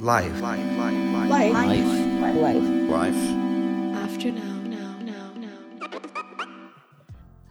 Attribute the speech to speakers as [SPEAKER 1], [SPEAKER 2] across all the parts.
[SPEAKER 1] Life.
[SPEAKER 2] Life. Life.
[SPEAKER 3] Life.
[SPEAKER 2] Life.
[SPEAKER 3] Life.
[SPEAKER 4] After now, now, now, now.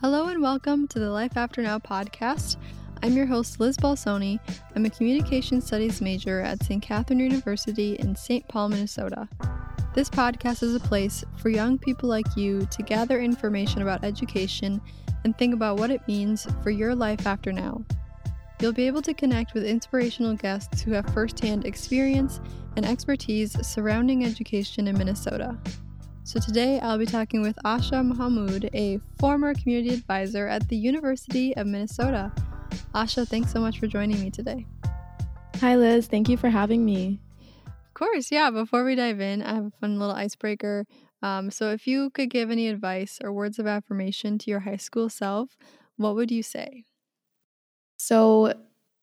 [SPEAKER 4] Hello and welcome to the Life After Now podcast. I'm your host, Liz Balsoni. I'm a communication studies major at St. Catherine University in St. Paul, Minnesota. This podcast is a place for young people like you to gather information about education and think about what it means for your life after now. You'll be able to connect with inspirational guests who have firsthand experience and expertise surrounding education in Minnesota. So today I'll be talking with Asha Mahmood, a former community advisor at the University of Minnesota. Asha, thanks so much for joining me today.
[SPEAKER 5] Hi, Liz. Thank you for having me.
[SPEAKER 4] Of course, yeah. Before we dive in, I have a fun little icebreaker. Um, so, if you could give any advice or words of affirmation to your high school self, what would you say?
[SPEAKER 5] So,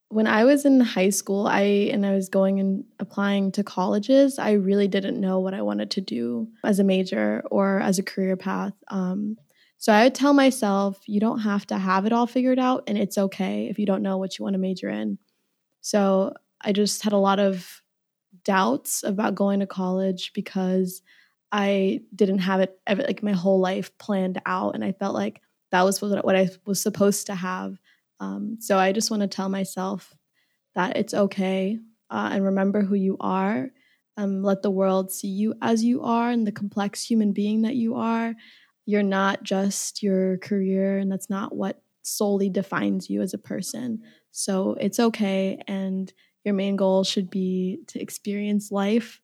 [SPEAKER 5] when I was in high school, I and I was going and applying to colleges, I really didn't know what I wanted to do as a major or as a career path. Um, so I would tell myself, you don't have to have it all figured out, and it's okay if you don't know what you want to major in. So I just had a lot of doubts about going to college because I didn't have it like my whole life planned out, and I felt like that was what I was supposed to have. Um, so I just want to tell myself that it's okay uh, and remember who you are. Um, let the world see you as you are and the complex human being that you are. You're not just your career, and that's not what solely defines you as a person. So it's okay. And your main goal should be to experience life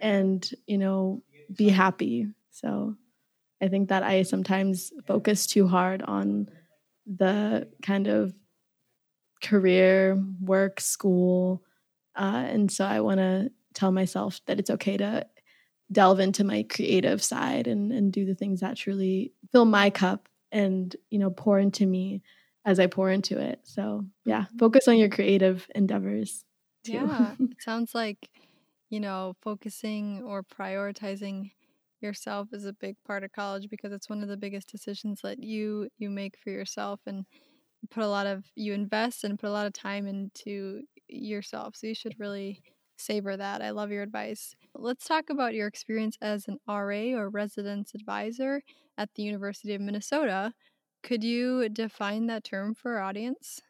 [SPEAKER 5] and, you know, be happy. So I think that I sometimes focus too hard on the kind of career, work, school. Uh, and so I want to tell myself that it's okay to delve into my creative side and, and do the things that truly fill my cup and, you know, pour into me as I pour into it. So yeah,
[SPEAKER 4] Mm-hmm.
[SPEAKER 5] focus on your creative endeavors too.
[SPEAKER 4] Yeah, it sounds like, you know, focusing or prioritizing yourself is a big part of college because it's one of the biggest decisions that you you make for yourself and put a lot of you invest and put a lot of time into yourself. So you should really savor that. I love your advice. Let's talk about your experience as an RA or residence advisor at the University of Minnesota. Could you define that term for our audience?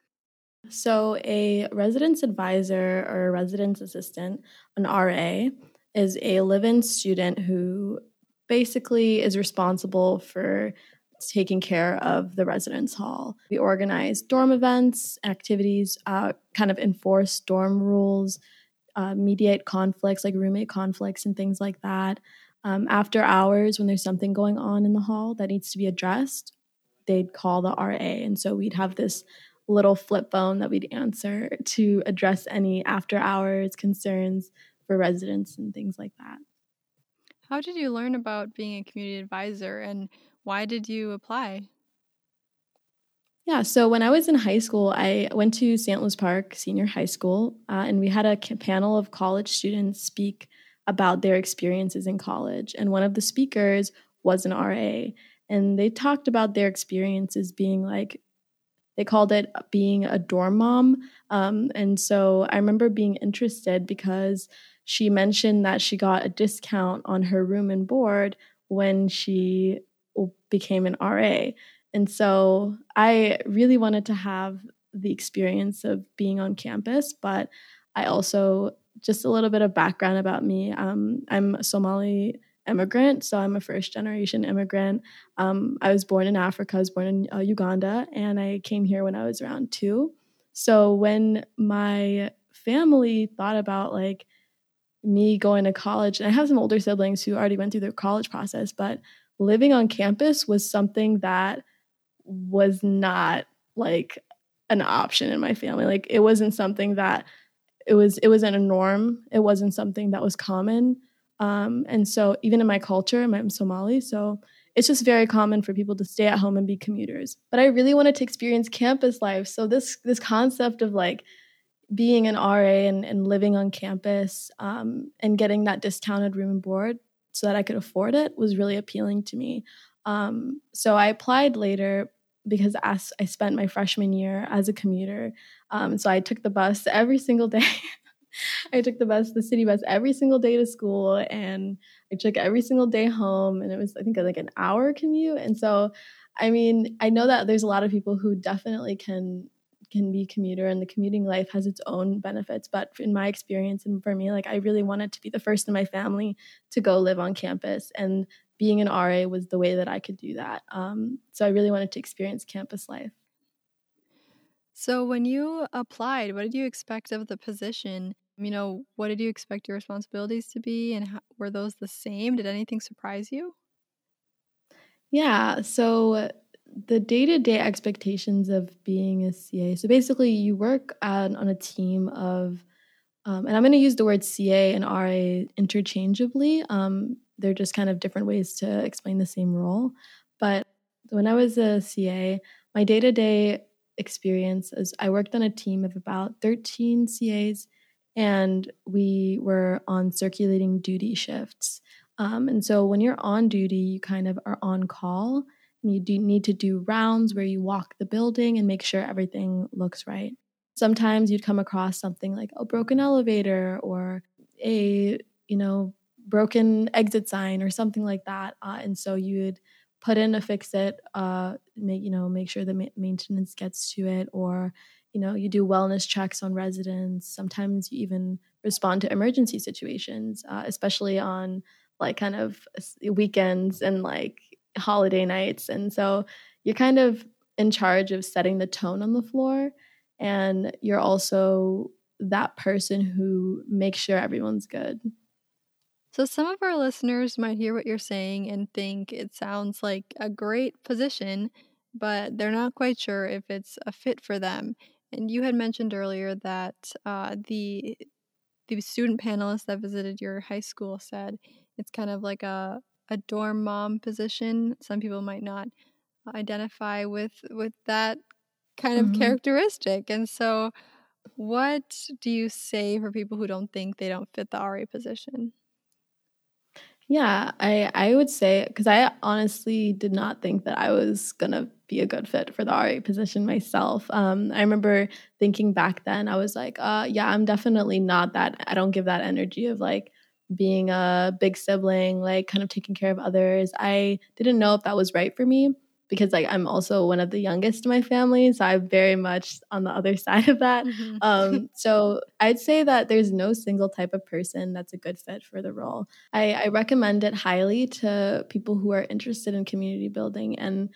[SPEAKER 5] So, a residence advisor or a residence assistant, an RA, is a live in student who basically is responsible for taking care of the residence hall. We organize dorm events, activities, uh, kind of enforce dorm rules, uh, mediate conflicts like roommate conflicts and things like that. Um, after hours, when there's something going on in the hall that needs to be addressed, they'd call the RA. And so we'd have this little flip phone that we'd answer to address any after hours concerns for residents and things like that.
[SPEAKER 4] How did you learn about being a community advisor and why did you apply?
[SPEAKER 5] Yeah, so when I was in high school, I went to St. Louis Park Senior High School, uh, and we had a panel of college students speak about their experiences in college. And one of the speakers was an RA, and they talked about their experiences being like, they called it being a dorm mom. Um, and so I remember being interested because she mentioned that she got a discount on her room and board when she became an RA. And so I really wanted to have the experience of being on campus, but I also, just a little bit of background about me. Um, I'm a Somali immigrant, so I'm a first generation immigrant. Um, I was born in Africa, I was born in uh, Uganda, and I came here when I was around two. So when my family thought about like me going to college, and I have some older siblings who already went through their college process, but living on campus was something that was not like an option in my family. Like it wasn't something that it was it wasn't a norm. It wasn't something that was common. Um, and so even in my culture, I'm Somali, so it's just very common for people to stay at home and be commuters. But I really wanted to experience campus life. So this this concept of like being an RA and, and living on campus um, and getting that discounted room and board so that I could afford it was really appealing to me. Um, so I applied later because as I spent my freshman year as a commuter. Um, so I took the bus every single day I took the bus, the city bus, every single day to school, and I took every single day home. And it was, I think, like an hour commute. And so, I mean, I know that there's a lot of people who definitely can can be commuter and the commuting life has its own benefits. But in my experience and for me like i really wanted to be the first in my family to go live on campus and being an ra was the way that i could do that. Um, so i really wanted to experience campus life.
[SPEAKER 4] So when you applied what did you expect of the position? You know what did you expect your responsibilities to be and how, were those the same? Did anything surprise you?
[SPEAKER 5] Yeah so the day-to-day expectations of being a CA. So basically, you work on, on a team of, um, and I'm going to use the word CA and RA interchangeably. Um, they're just kind of different ways to explain the same role. But when I was a CA, my day-to-day experience is I worked on a team of about 13 CAs, and we were on circulating duty shifts. Um, and so when you're on duty, you kind of are on call you do need to do rounds where you walk the building and make sure everything looks right. Sometimes you'd come across something like a broken elevator or a, you know, broken exit sign or something like that. Uh, and so you would put in a fix it, uh, make, you know, make sure the ma- maintenance gets to it or, you know, you do wellness checks on residents. Sometimes you even respond to emergency situations, uh, especially on like kind of weekends and like holiday nights. And so you're kind of in charge of setting the tone on the floor. And you're also that person who makes sure everyone's good.
[SPEAKER 4] So, some of our listeners might hear what you're saying and think it sounds like a great position, but they're not quite sure if it's a fit for them. And you had mentioned earlier that uh, the the student panelists that visited your high school said it's kind of like a a dorm mom position. Some people might not identify with with that kind of mm-hmm. characteristic. And so what do you say for people who don't think they don't fit the RA position?
[SPEAKER 5] Yeah, I I would say cuz I honestly did not think that I was going to be a good fit for the RA position myself. Um, I remember thinking back then I was like, uh yeah, I'm definitely not that I don't give that energy of like being a big sibling, like kind of taking care of others. I didn't know if that was right for me because like I'm also one of the youngest in my family, so I'm very much on the other side of that. Mm-hmm. Um, so I'd say that there's no single type of person that's a good fit for the role. I, I recommend it highly to people who are interested in community building, and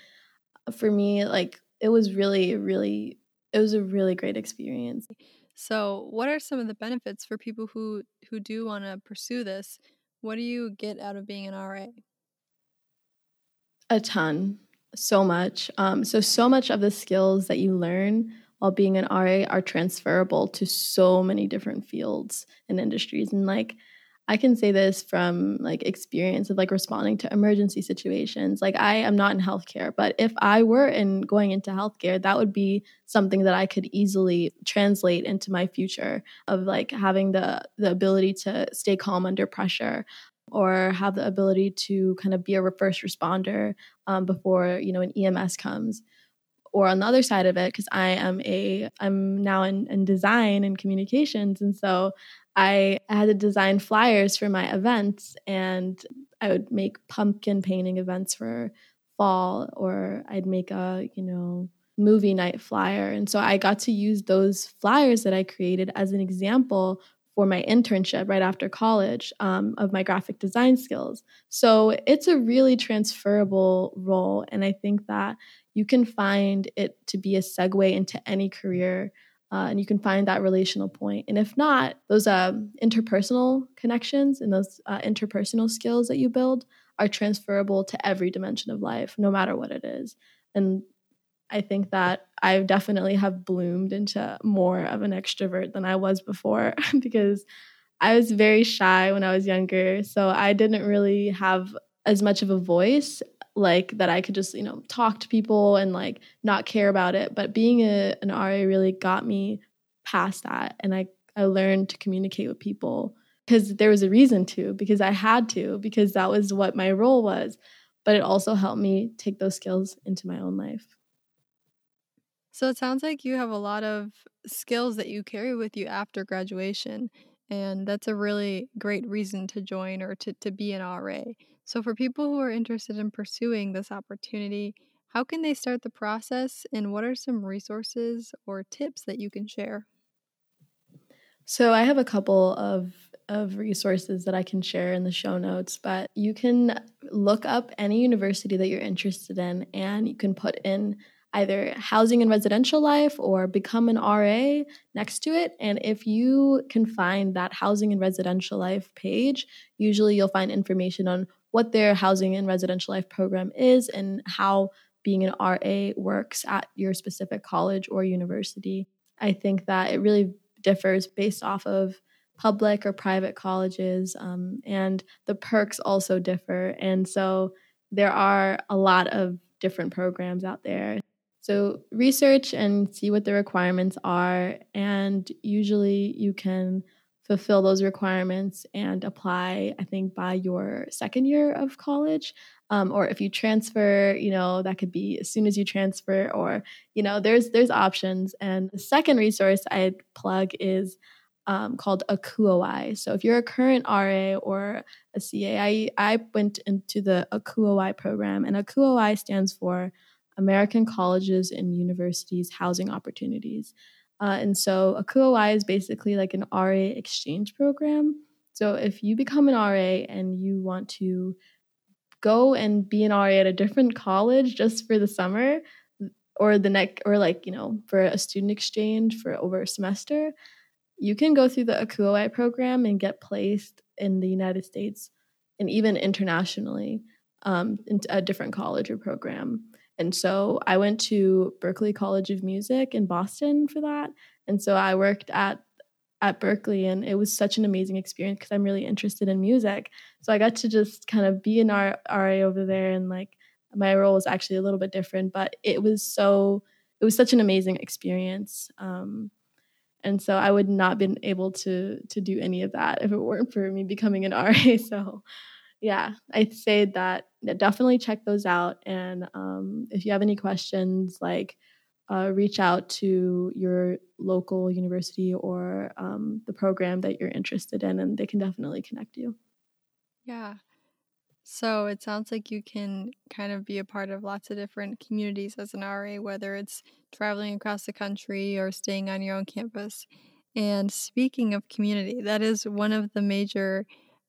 [SPEAKER 5] for me, like it was really, really, it was a really great experience.
[SPEAKER 4] So, what are some of the benefits for people who who do want to pursue this? What do you get out of being an RA?
[SPEAKER 5] A ton, so much. Um, so, so much of the skills that you learn while being an RA are transferable to so many different fields and industries. And like I can say this from like experience of like responding to emergency situations. Like I am not in healthcare, but if I were in going into healthcare, that would be something that I could easily translate into my future of like having the the ability to stay calm under pressure or have the ability to kind of be a first responder um, before you know an EMS comes or on the other side of it because i am a i'm now in, in design and communications and so I had to design flyers for my events and I would make pumpkin painting events for fall or I'd make a, you know, movie night flyer. And so I got to use those flyers that I created as an example for my internship right after college um, of my graphic design skills. So it's a really transferable role. And I think that you can find it to be a segue into any career uh, and you can find that relational point. And if not, those uh, interpersonal connections and those uh, interpersonal skills that you build are transferable to every dimension of life, no matter what it is. And I think that I definitely have bloomed into more of an extrovert than I was before because I was very shy when I was younger. So I didn't really have as much of a voice like that I could just, you know, talk to people and like not care about it. But being a, an RA really got me past that. And I, I learned to communicate with people because there was a reason to, because I had to, because that was what my role was. But it also helped me take those skills into my own life.
[SPEAKER 4] So it sounds like you have a lot of skills that you carry with you after graduation. And that's a really great reason to join or to, to be an RA. So, for people who are interested in pursuing this opportunity, how can they start the process and what are some resources or tips that you can share?
[SPEAKER 5] So, I have a couple of of resources that I can share in the show notes, but you can look up any university that you're interested in and you can put in either housing and residential life or become an RA next to it. And if you can find that housing and residential life page, usually you'll find information on what their housing and residential life program is and how being an RA works at your specific college or university. I think that it really differs based off of public or private colleges, um, and the perks also differ. And so there are a lot of different programs out there. So research and see what the requirements are, and usually you can fulfill those requirements and apply, I think, by your second year of college. Um, or if you transfer, you know, that could be as soon as you transfer, or, you know, there's there's options. And the second resource I'd plug is um, called ACUHO-I. So if you're a current RA or a CA, I, I went into the ACUHO-I program, and ACUHO-I stands for American Colleges and Universities Housing Opportunities. Uh, and so ACUHO-I is basically like an RA exchange program. So if you become an RA and you want to go and be an RA at a different college just for the summer or the next or like, you know, for a student exchange for over a semester, you can go through the ACUHO-I program and get placed in the United States and even internationally um, a different college or program. And so I went to Berklee College of Music in Boston for that. And so I worked at at Berklee and it was such an amazing experience because I'm really interested in music. So I got to just kind of be an RA over there and like my role was actually a little bit different, but it was so it was such an amazing experience. Um, and so I would not have been able to to do any of that if it weren't for me becoming an RA. So yeah, I'd say that definitely check those out. And um, if you have any questions, like uh, reach out to your local university or um, the program that you're interested in, and they can definitely connect you.
[SPEAKER 4] Yeah. So it sounds like you can kind of be a part of lots of different communities as an RA, whether it's traveling across the country or staying on your own campus. And speaking of community, that is one of the major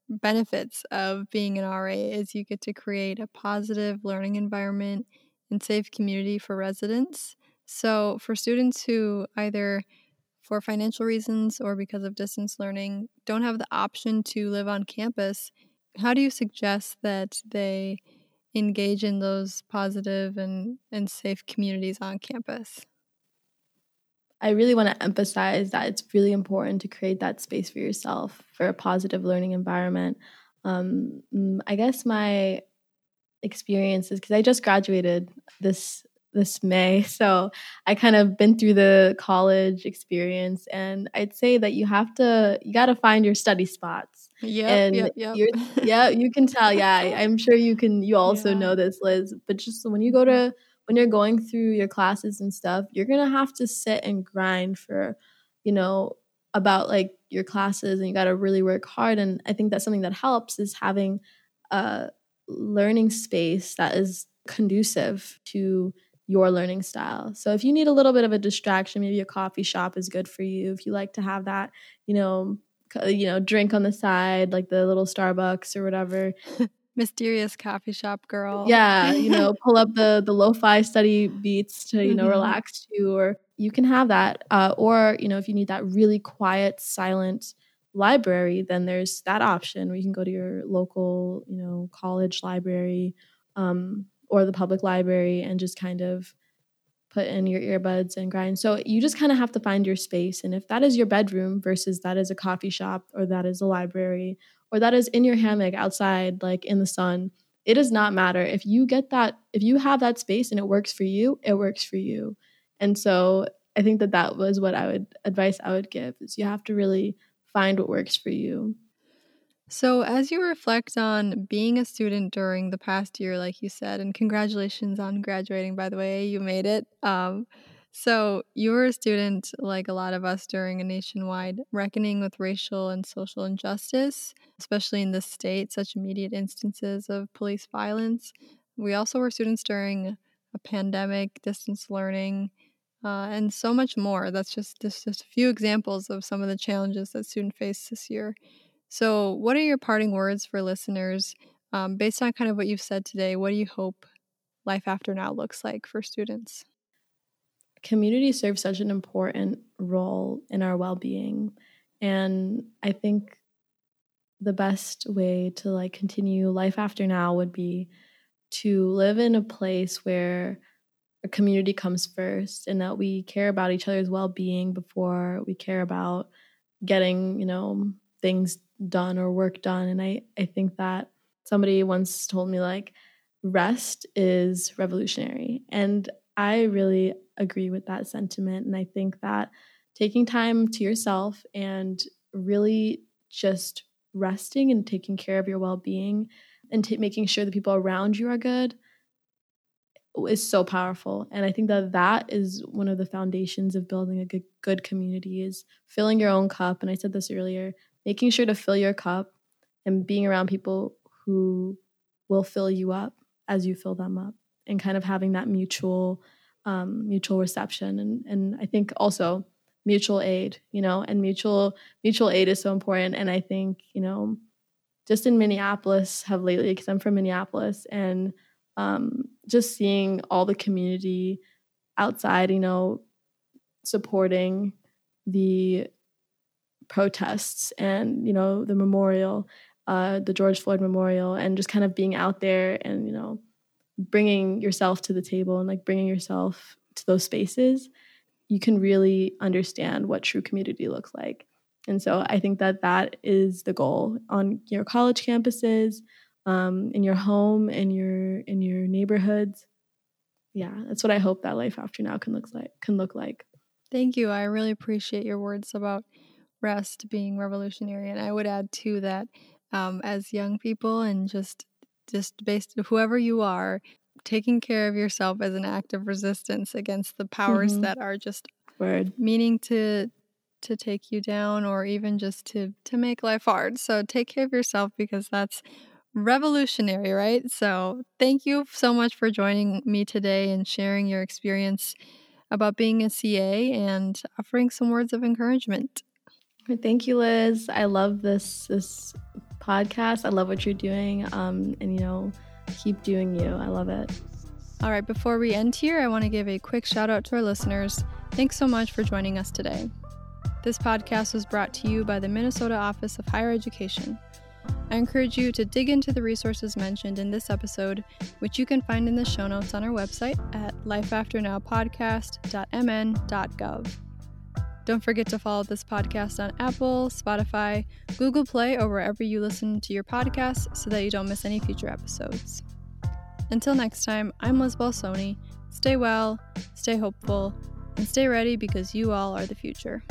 [SPEAKER 4] benefits of being an RA is you get to create a positive learning environment and safe community for residents. So for students who either for financial reasons or because of distance learning don't have the option to live on campus, how do you suggest that they engage in those positive and, and safe communities on campus?
[SPEAKER 5] I really want to emphasize that it's really important to create that space for yourself for a positive learning environment. Um, mm, I guess my experiences because I just graduated this this May, so I kind of been through the college experience, and I'd say that you have to you got to find your study spots.
[SPEAKER 4] Yeah, and yep,
[SPEAKER 5] yep. yeah, you can tell. Yeah, I, am sure you can. You also yeah. know this, Liz. But just when you go to when you're going through your classes and stuff, you're to have to sit and grind for, you know, about like your classes and you got to really work hard. And I think that's something that helps is having a learning space that is conducive to your learning style. So if you need a little bit of a distraction, maybe a coffee shop is good for you. If you like to have that, you know, you know, drink on the side, like the little Starbucks or whatever,
[SPEAKER 4] mysterious coffee shop girl.
[SPEAKER 5] Yeah, you know, pull up the the lo-fi study beats to you know mm-hmm. relax you, or you can have that. Uh, or you know, if you need that really quiet, silent library, then there's that option where you can go to your local, you know, college library um, or the public library and just kind of put in your earbuds and grind. So you just kind of have to find your space. And if that is your bedroom versus that is a coffee shop or that is a library or that is in your hammock outside, like in the sun, it does not matter. If you get that, if you have that space and it works for you, it works for you. And so I think that that was what I would advice I would give is you have to really find what works for you.
[SPEAKER 4] So, as you reflect on being a student during the past year, like you said, and congratulations on graduating, by the way, you made it. Um, So, you were a student, like a lot of us, during a nationwide reckoning with racial and social injustice, especially in this state, such immediate instances of police violence. We also were students during a pandemic, distance learning, uh, and so much more. That's just, just, just a few examples of some of the challenges that students face this year. So, what are your parting words for listeners um, based on kind of what you've said today? What do you hope life after now looks like for students?
[SPEAKER 5] Community serves such an important role in our well being. And I think the best way to like continue life after now would be to live in a place where a community comes first and that we care about each other's well-being before we care about getting you know things done or work done. And i i think that somebody once told me like rest is revolutionary. And i really agree with that sentiment. And i think that taking time to yourself and really just resting and taking care of your well-being and t- making sure the people around you are good is so powerful. And i think that that is one of the foundations of building a good, good community is filling your own cup. And i said this earlier making sure to fill your cup and being around people who will fill you up as you fill them up and kind of having that mutual um, mutual reception. And and i think also mutual aid you know and mutual mutual aid is so important. And i think you know just in minneapolis have lately because i'm from minneapolis and um, just seeing all the community outside, you know, supporting the protests and you know the memorial, uh, the George Floyd Memorial, and just kind of being out there and you know bringing yourself to the table and like bringing yourself to those spaces, you can really understand what true community looks like. And so I think that that is the goal on your college campuses, um, in your home, in your in your neighborhoods. Yeah, that's what I hope that life after now can look like. Can look like.
[SPEAKER 4] Thank you. I really appreciate your words about rest being revolutionary, and I would add to that um, as young people and just just based whoever you are, taking care of yourself as an act of resistance against the powers mm-hmm. that are just
[SPEAKER 5] Word.
[SPEAKER 4] meaning to to take you down or even just to to make life hard. So take care of yourself because that's revolutionary, right? So, thank you so much for joining me today and sharing your experience about being a CA and offering some words of encouragement.
[SPEAKER 5] Thank you, Liz. I love this this podcast. I love what you're doing. Um, and you know, keep doing you. I love it.
[SPEAKER 4] All right, before we end here, I want to give a quick shout out to our listeners. Thanks so much for joining us today. This podcast was brought to you by the Minnesota Office of Higher Education. I encourage you to dig into the resources mentioned in this episode, which you can find in the show notes on our website at lifeafternowpodcast.mn.gov. Don't forget to follow this podcast on Apple, Spotify, Google Play, or wherever you listen to your podcasts so that you don't miss any future episodes. Until next time, I'm Liz Balsoni. Stay well, stay hopeful, and stay ready because you all are the future.